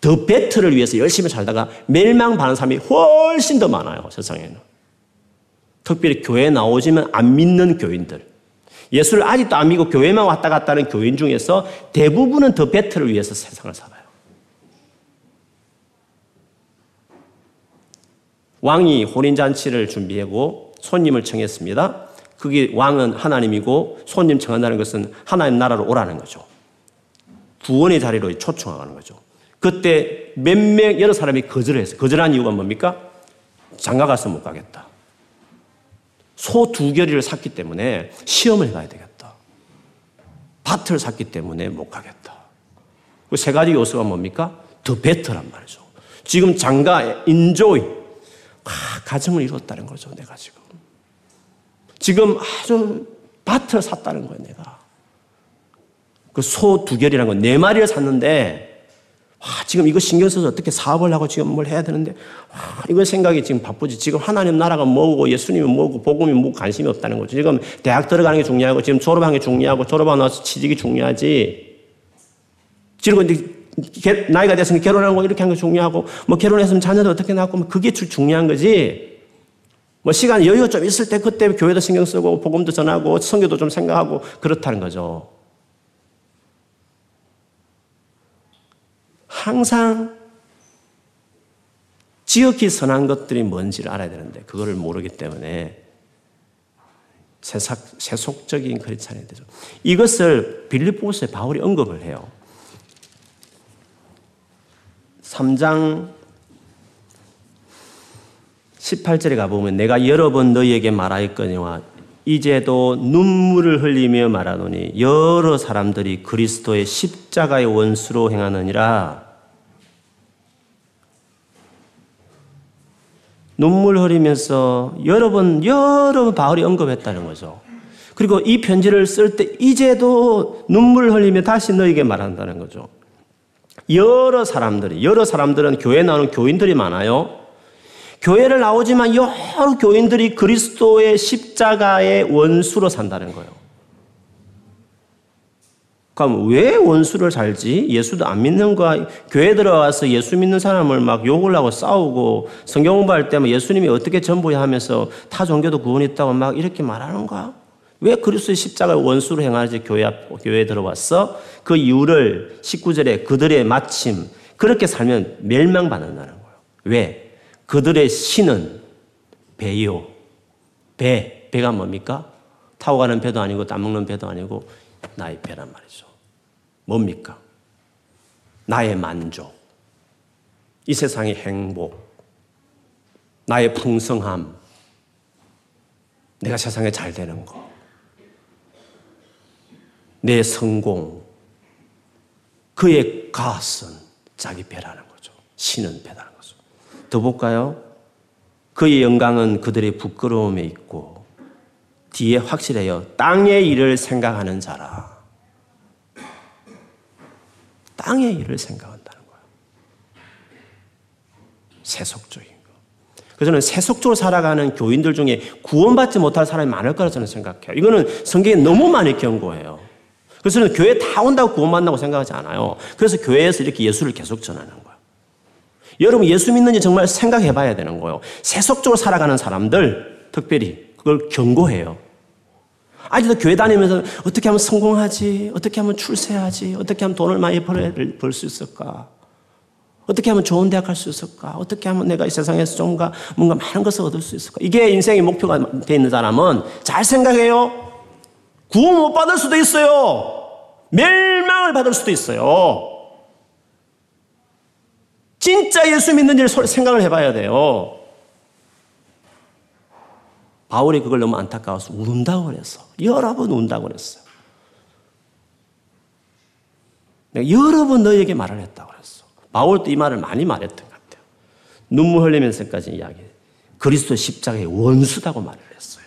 더 베트를 위해서 열심히 살다가 멸망받는 사람이 훨씬 더 많아요, 세상에는. 특별히 교회에 나오지만 안 믿는 교인들. 예수를 아직도 안 믿고 교회만 왔다 갔다 하는 교인 중에서 대부분은 더 베트를 위해서 세상을 살아요. 왕이 혼인잔치를 준비하고 손님을 청했습니다. 그게 왕은 하나님이고 손님 청한다는 것은 하나님 나라로 오라는 거죠. 구원의 자리로 초청하는 거죠. 그때 몇 명, 여러 사람이 거절을 했어요. 거절한 이유가 뭡니까? 장가 가서 못 가겠다. 소 두 결의를 샀기 때문에 시험을 가야 되겠다. 밭을 샀기 때문에 못 가겠다. 그 세 가지 요소가 뭡니까? 더 베터란 말이죠. 지금 장가, 인조이, 아, 가정을 이뤘다는 거죠, 내가 지금. 지금 아주 밭을 샀다는 거예요, 내가. 그 소 두 결이라는 건 네 마리를 샀는데, 아, 지금 이거 신경 써서 어떻게 사업을 하고 지금 뭘 해야 되는데, 아, 이거 생각이 지금 바쁘지. 지금 하나님 나라가 뭐고, 예수님이 뭐고, 복음이 뭐 관심이 없다는 거죠. 지금 대학 들어가는 게 중요하고, 지금 졸업하는 게 중요하고, 졸업하고 나서 취직이 중요하지. 지금 이제 나이가 됐으니 결혼하고 이렇게 하는 게 중요하고, 뭐 결혼했으면 자녀도 어떻게 낳고, 뭐 그게 중요한 거지. 뭐 시간 여유가 좀 있을 때 그때 교회도 신경 쓰고 복음도 전하고 성교도 좀 생각하고 그렇다는 거죠. 항상 지극히 선한 것들이 뭔지를 알아야 되는데 그거를 모르기 때문에 세삭, 세속적인 크리스찬이 되죠. 이것을 빌립보스에 바울이 언급을 해요. 3장 18절에 가보면 내가 여러 번 너희에게 말하였거니와 이제도 눈물을 흘리며 말하노니 여러 사람들이 그리스도의 십자가의 원수로 행하느니라. 눈물 흘리면서 여러 번, 여러 번 바울이 언급했다는 거죠. 그리고 이 편지를 쓸 때 이제도 눈물 흘리며 다시 너에게 말한다는 거죠. 여러 사람들이, 여러 사람들은 교회 나오는 교인들이 많아요. 교회를 나오지만 여러 교인들이 그리스도의 십자가의 원수로 산다는 거예요. 그럼 왜 원수를 살지? 예수도 안 믿는 거야. 교회 들어가서 예수 믿는 사람을 막 욕을 하고 싸우고 성경 공부할 때만 예수님이 어떻게 전부야 하면서 타 종교도 구원이 있다고 막 이렇게 말하는 거야? 왜 그리스도의 십자가를 원수로 행하지 교회 앞, 교회에 들어왔어? 그 이유를 19절에 그들의 마침 그렇게 살면 멸망받는다는 거예요. 왜? 그들의 신은 배요. 배. 배가 뭡니까? 타고 가는 배도 아니고 땀 먹는 배도 아니고 나의 배란 말이죠. 뭡니까? 나의 만족, 이 세상의 행복, 나의 풍성함, 내가 세상에 잘 되는 거, 내 성공, 그의 가은 자기 배라는 거죠. 신은 배라는 거죠. 더 볼까요? 그의 영광은 그들의 부끄러움에 있고 뒤에 확실해요. 땅의 일을 생각하는 자라. 땅의 일을 생각한다는 거예요. 세속적인 거. 그래서 저는 세속적으로 살아가는 교인들 중에 구원받지 못할 사람이 많을 거라 저는 생각해요. 이거는 성경에 너무 많이 경고해요. 그래서 저는 교회 다 온다고 구원받는다고 생각하지 않아요. 그래서 교회에서 이렇게 예수를 계속 전하는 거예요. 여러분 예수 믿는지 정말 생각해 봐야 되는 거예요. 세속적으로 살아가는 사람들 특별히 그걸 경고해요. 아직도 교회 다니면서 어떻게 하면 성공하지? 어떻게 하면 출세하지? 어떻게 하면 돈을 많이 벌 수 있을까? 어떻게 하면 좋은 대학 갈 수 있을까? 어떻게 하면 내가 이 세상에서 좀가 뭔가 많은 것을 얻을 수 있을까? 이게 인생의 목표가 돼 있는 사람은 잘 생각해요. 구원 못 받을 수도 있어요. 멸망을 받을 수도 있어요. 진짜 예수 믿는지를 생각을 해봐야 돼요. 바울이 그걸 너무 안타까워서 운다고 그랬어. 여러 번 운다고 그랬어요. 내가 여러 번 너에게 말을 했다고 그랬어. 바울도 이 말을 많이 말했던 것 같아요. 눈물 흘리면서까지 이야기. 그리스도 십자가의 원수다고 말을 했어요.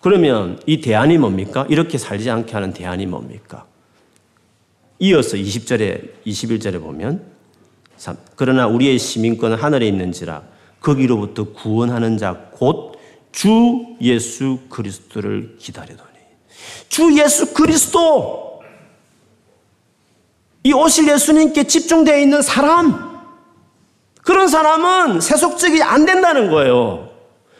그러면 이 대안이 뭡니까? 이렇게 살지 않게 하는 대안이 뭡니까? 이어서 20절에, 21절에 보면, 그러나 우리의 시민권은 하늘에 있는지라 거기로부터 구원하는 자 곧 주 예수 그리스도를 기다리더니 주 예수 그리스도 이 오실 예수님께 집중되어 있는 사람 그런 사람은 세속적이 안 된다는 거예요.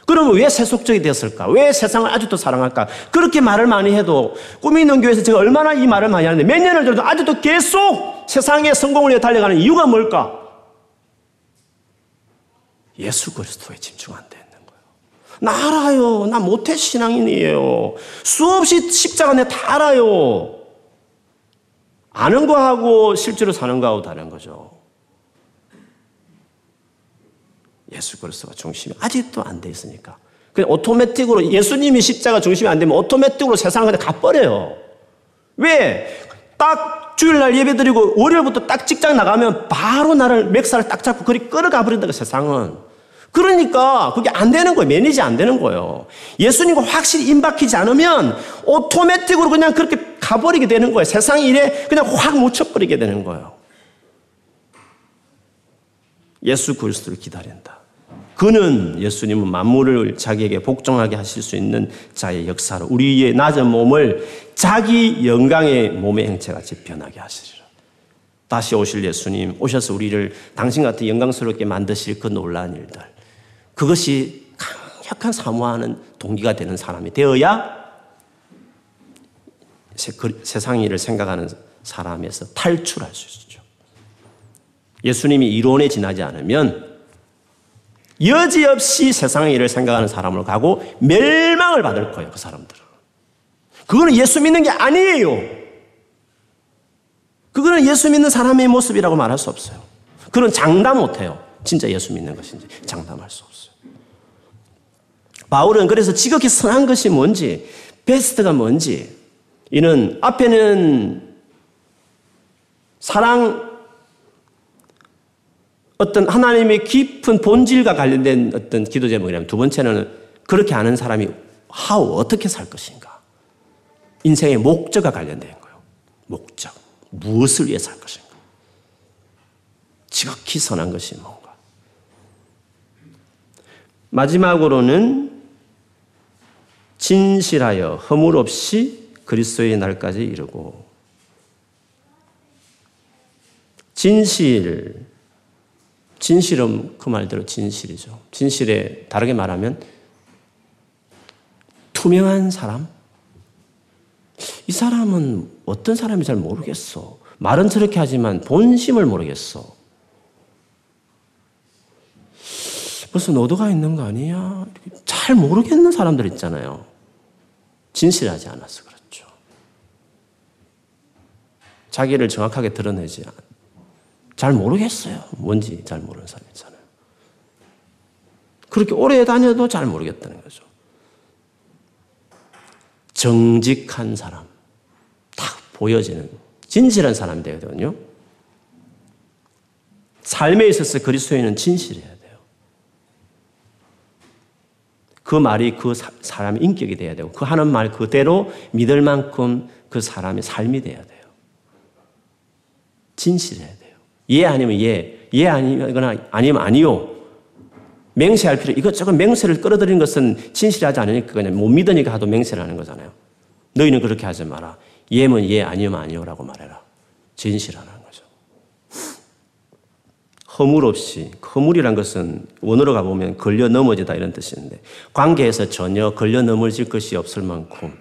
그러면 왜 세속적이 됐을까? 왜 세상을 아직도 사랑할까? 그렇게 말을 많이 해도 꿈이 있는 교회에서 제가 얼마나 이 말을 많이 하는데 몇 년을 들어도 아직도 계속 세상의 성공을 위해 달려가는 이유가 뭘까? 예수 그리스도에 집중 안 되는 거예요. 나 알아요. 나 모태 신앙인이에요. 수없이 십자가 내 다 알아요. 아는 거하고 실제로 사는 거하고 다른 거죠. 예수 그리스도가 중심이 아직도 안 돼 있으니까. 그냥 오토매틱으로 예수님이 십자가 중심이 안 되면 오토매틱으로 세상을 그냥 가버려요. 왜? 딱 주일날 예배 드리고 월요일부터 딱 직장 나가면 바로 나를 맥살을 딱 잡고 그리 끌어가 버린다, 그 세상은. 그러니까 그게 안 되는 거예요. 매니지 안 되는 거예요. 예수님과 확실히 임박히지 않으면 오토매틱으로 그냥 그렇게 가버리게 되는 거예요. 세상 일에 그냥 확 묻혀버리게 되는 거예요. 예수 그리스도를 기다린다. 그는 예수님은 만물을 자기에게 복종하게 하실 수 있는 자의 역사로 우리의 낮은 몸을 자기 영광의 몸의 행체같이 변하게 하시리라. 다시 오실 예수님 오셔서 우리를 당신 같은 영광스럽게 만드실 그 놀라운 일들. 그것이 강력한 사모하는 동기가 되는 사람이 되어야 그 세상 일을 생각하는 사람에서 탈출할 수 있죠. 예수님이 이론에 지나지 않으면 여지없이 세상의 일을 생각하는 사람으로 가고 멸망을 받을 거예요, 그 사람들은. 그거는 예수 믿는 게 아니에요. 그거는 예수 믿는 사람의 모습이라고 말할 수 없어요. 그런 장담 못 해요. 진짜 예수 믿는 것인지 장담할 수 없어요. 바울은 그래서 지극히 선한 것이 뭔지, 베스트가 뭔지, 이는 앞에는 사랑, 어떤 하나님의 깊은 본질과 관련된 어떤 기도 제목이라면 두 번째는 그렇게 아는 사람이 하우 어떻게 살 것인가. 인생의 목적과 관련된 거예요. 목적. 무엇을 위해 살 것인가. 지극히 선한 것이 뭔가. 마지막으로는 진실하여 허물 없이 그리스도의 날까지 이르고 진실 진실은 그 말대로 진실이죠. 진실에 다르게 말하면 투명한 사람? 이 사람은 어떤 사람인지 잘 모르겠어. 말은 저렇게 하지만 본심을 모르겠어. 벌써 노도가 있는 거 아니야? 잘 모르겠는 사람들 있잖아요. 진실하지 않아서 그렇죠. 자기를 정확하게 드러내지 않. 잘 모르겠어요. 뭔지 잘 모르는 사람 있잖아요. 그렇게 오래 다녀도 잘 모르겠다는 거죠. 정직한 사람. 딱 보여지는 진실한 사람이 되거든요. 삶에 있어서 그리스도인은 진실해야 돼요. 그 말이 그 사람의 인격이 돼야 되고 그 하는 말 그대로 믿을 만큼 그 사람의 삶이 돼야 돼요. 진실해야 돼요. 예 아니면 예, 예 아니거나 아니면 아니요. 맹세할 필요, 이것저것 맹세를 끌어들이는 것은 진실하지 않으니까 그냥 못 믿으니까 하도 맹세를 하는 거잖아요. 너희는 그렇게 하지 마라. 예면 예, 아니면 아니요라고 말해라. 진실하는 거죠. 허물 없이, 허물이란 것은 원어로 가보면 걸려 넘어지다 이런 뜻인데, 관계에서 전혀 걸려 넘어질 것이 없을 만큼,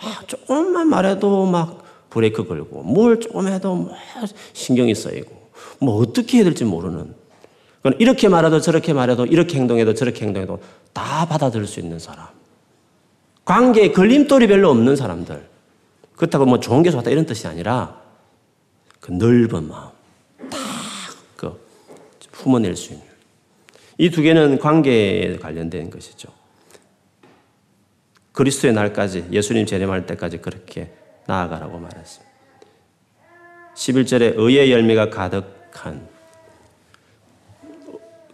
아, 조금만 말해도 막 브레이크 걸고 뭘 조금 해도 뭐 신경이 쓰이고 뭐 어떻게 해야 될지 모르는 이렇게 말해도 저렇게 말해도 이렇게 행동해도 저렇게 행동해도 다 받아들일 수 있는 사람. 관계에 걸림돌이 별로 없는 사람들. 그렇다고 뭐 좋은 게 좋다 이런 뜻이 아니라 그 넓은 마음 딱그 품어낼 수 있는 이 두 개는 관계에 관련된 것이죠. 그리스도의 날까지 예수님 재림할 때까지 그렇게 나아가라고 말했습니다. 11절에 의의 열매가 가득한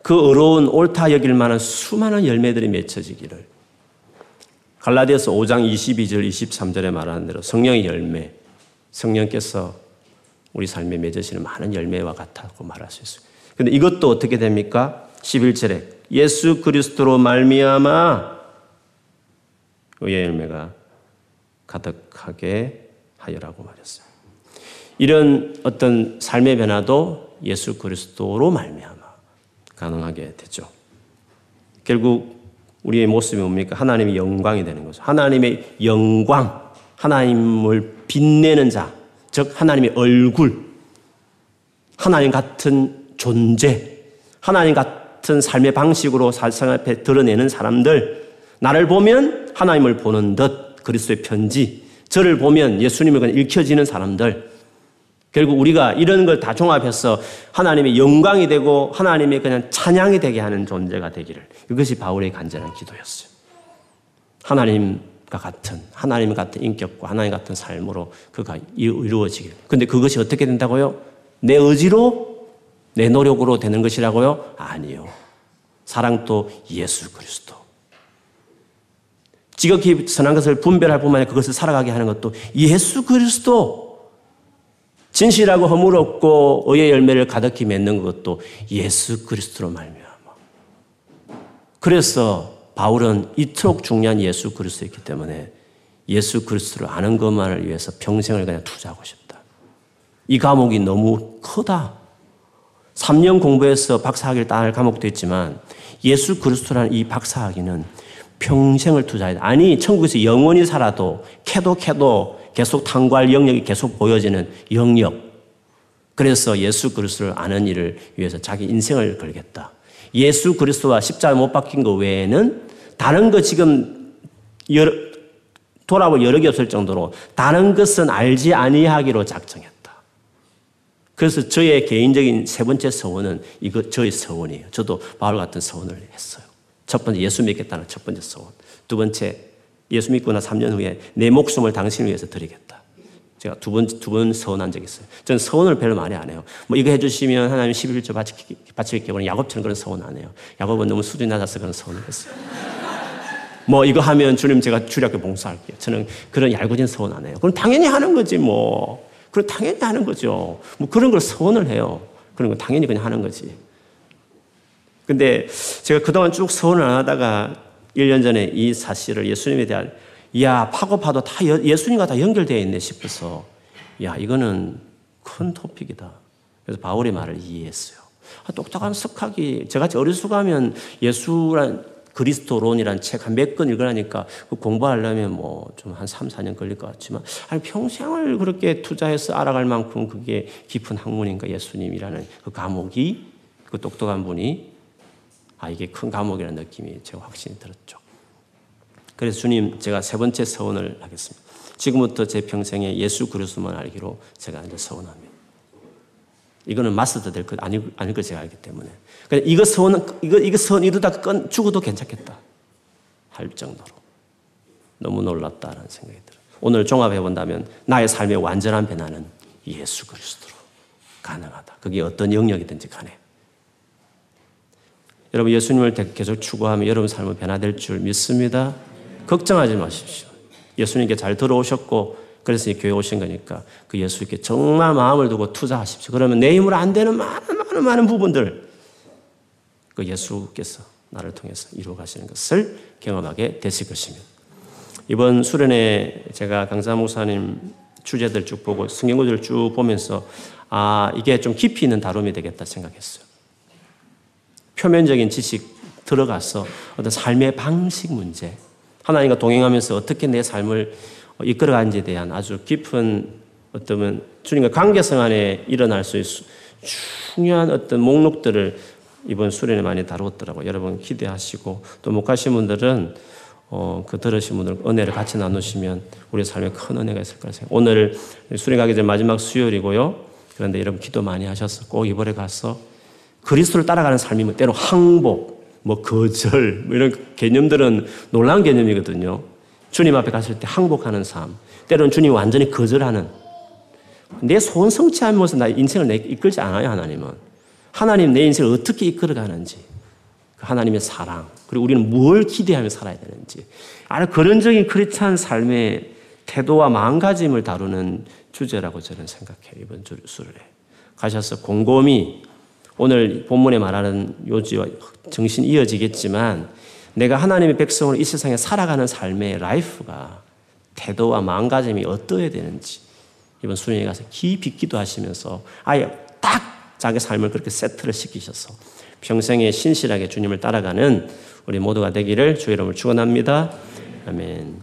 그 어려운 옳다 여길 만한 수많은 열매들이 맺혀지기를 갈라디아서 5장 22절 23절에 말하는 대로 성령의 열매 성령께서 우리 삶에 맺으시는 많은 열매와 같다고 말할 수 있어요. 근데 이것도 어떻게 됩니까? 11절에 예수 그리스도로 말미암아 의의 열매가 가득하게 하여라고 말했어요. 이런 어떤 삶의 변화도 예수 그리스도로 말미암아 가능하게 되죠. 결국 우리의 모습이 뭡니까? 하나님의 영광이 되는 거죠. 하나님의 영광, 하나님을 빛내는 자, 즉 하나님의 얼굴, 하나님 같은 존재, 하나님 같은 삶의 방식으로 세상 앞에 드러내는 사람들, 나를 보면 하나님을 보는 듯 그리스도의 편지, 저를 보면 예수님을 그냥 읽혀지는 사람들, 결국 우리가 이런 걸 다 종합해서 하나님의 영광이 되고 하나님의 그냥 찬양이 되게 하는 존재가 되기를. 이것이 바울의 간절한 기도였어요. 하나님과 같은, 하나님 같은 인격과 하나님 같은 삶으로 그가 이루어지길. 근데 그것이 어떻게 된다고요? 내 의지로, 내 노력으로 되는 것이라고요? 아니요. 사랑도 예수 그리스도. 지극히 선한 것을 분별할 뿐만 아니라 그것을 살아가게 하는 것도 예수 그리스도 진실하고 허물 없고 의의 열매를 가득히 맺는 것도 예수 그리스도로 말미암아. 그래서 바울은 이토록 중요한 예수 그리스도였기 때문에 예수 그리스도를 아는 것만을 위해서 평생을 그냥 투자하고 싶다. 이 과목이 너무 크다. 3년 공부해서 박사학위를 따낼 과목도 있지만 예수 그리스도라는 이 박사학위는 평생을 투자해야 돼. 아니, 천국에서 영원히 살아도 캐도 캐도 계속 탐구할 영역이 계속 보여지는 영역. 그래서 예수 그리스도를 아는 일을 위해서 자기 인생을 걸겠다. 예수 그리스도와 십자가 못 박힌 것 외에는 다른 거 지금 여러, 돌아볼 여력이 없을 정도로 다른 것은 알지 아니하기로 작정했다. 그래서 저의 개인적인 세 번째 서원은 이거 저의 서원이에요. 저도 바울 같은 서원을 했어요. 첫 번째 예수 믿겠다는 첫 번째 소원. 두 번째 예수 믿고 나 3년 후에 내 목숨을 당신을 위해서 드리겠다. 제가 두 번, 두 번 서원한 적이 있어요. 저는 서원을 별로 많이 안 해요. 뭐 이거 해주시면 하나님 11조 바칠게요. 그런 야곱처럼 그런 서원 안 해요. 야곱은 너무 수준이 낮아서 그런 서원을 했어요. 뭐 이거 하면 주님 제가 주력교 봉사할게요. 저는 그런 얄궂은 서원 안 해요. 그럼 당연히 하는 거지 뭐. 그럼 당연히 하는 거죠. 뭐 그런 걸 서원을 해요. 그런 거 당연히 그냥 하는 거지. 근데 제가 그동안 쭉 서원을 안 하다가 1년 전에 이 사실을 예수님에 대한 야 파고 파도 다 예수님과 다 연결되어 있네 싶어서 야 이거는 큰 토픽이다. 그래서 바울의 말을 이해했어요. 아, 똑똑한 석학이 저같이 어리숙하면 예수란 그리스도론이란 책 한 몇 권 읽으라니까 그 공부하려면 뭐 좀 한 3, 4년 걸릴 것 같지만 아니 평생을 그렇게 투자해서 알아갈 만큼 그게 깊은 학문인가 예수님이라는 그 과목이 그 똑똑한 분이 아 이게 큰 과목이라는 느낌이 제가 확신이 들었죠. 그래서 주님 제가 세 번째 서원을 하겠습니다. 지금부터 제 평생에 예수 그리스도만 알기로 제가 이제 서원합니다. 이거는 마스터 될것 아닐, 아닐 걸 제가 알기 때문에. 그러니까 이거 서원, 이거, 이거 서원 이러다 건 죽어도 괜찮겠다. 할 정도로. 너무 놀랍다라는 생각이 들어요. 오늘 종합해 본다면 나의 삶의 완전한 변화는 예수 그리스도로 가능하다. 그게 어떤 영역이든지 간에. 여러분 예수님을 계속 추구하면 여러분 삶은 변화될 줄 믿습니다. 걱정하지 마십시오. 예수님께 잘 들어오셨고 그래서 이 교회 오신 거니까 그 예수님께 정말 마음을 두고 투자하십시오. 그러면 내 힘으로 안 되는 많은 많은 많은 부분들 그 예수께서 나를 통해서 이루어 가시는 것을 경험하게 되실 것입니다. 이번 수련회 제가 강사 목사님 주제들 쭉 보고 성경구절을 쭉 보면서 아 이게 좀 깊이 있는 다룸이 되겠다 생각했어요. 표면적인 지식 들어가서 어떤 삶의 방식 문제 하나님과 동행하면서 어떻게 내 삶을 이끌어가는지에 대한 아주 깊은 어떤 주님과 관계성 안에 일어날 수 있는 중요한 어떤 목록들을 이번 수련에 많이 다루었더라고요. 여러분 기대하시고 또 못 가신 분들은 어, 그 들으신 분들 은혜를 같이 나누시면 우리 삶에 큰 은혜가 있을 거라 생각. 오늘 수련 가기 전 마지막 수요일이고요. 그런데 여러분 기도 많이 하셔서 꼭 이번에 가서 그리스도를 따라가는 삶이면 때로 항복, 뭐 거절 뭐 이런 개념들은 놀라운 개념이거든요. 주님 앞에 갔을 때 항복하는 삶, 때로는 주님 완전히 거절하는. 내 소원 성취하면서 나 인생을 내 이끌지 않아요 하나님은. 하나님 내 인생을 어떻게 이끌어가는지. 그 하나님의 사랑 그리고 우리는 뭘 기대하며 살아야 되는지. 아주 근원적인 크리스찬 삶의 태도와 마음가짐을 다루는 주제라고 저는 생각해요 이번 주를 가셔서 곰곰이 오늘 본문에 말하는 요지와 정신 이어지겠지만 내가 하나님의 백성으로 이 세상에 살아가는 삶의 life가 태도와 마음가짐이 어떠해야 되는지 이번 수련회 가서 깊이 기도하시면서 아예 딱 자기 삶을 그렇게 세트를 시키셔서 평생에 신실하게 주님을 따라가는 우리 모두가 되기를 주의 이름을 축원합니다. 아멘.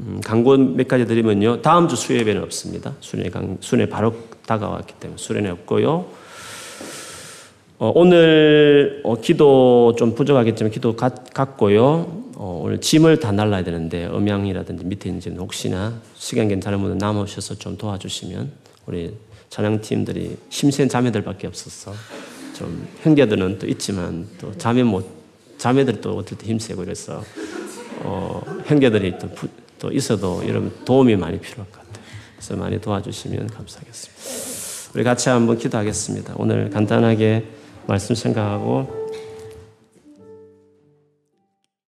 음, 광고 몇 가지 드리면요. 다음 주 수요예배는 없습니다. 수련회 강, 수련회 바로 다가왔기 때문에 수련회 없고요. 어, 오늘 어, 기도 좀 부족하겠지만 기도 갖, 갖고요. 어, 오늘 짐을 다 날라야 되는데 음양이라든지 밑에 있는 짐 혹시나 시간 괜찮은 분은 남으셔서 좀 도와주시면 우리 찬양팀들이 심센 자매들밖에 없었어. 좀 형제들은 또 있지만 또 자매 못 자매들 또 어떨 때 힘세고 이래서 어, 형제들이 또, 부, 또 있어도 여러분 도움이 많이 필요할 것 같아요. 그래서 많이 도와주시면 감사하겠습니다. 우리 같이 한번 기도하겠습니다. 오늘 간단하게 말씀 생각하고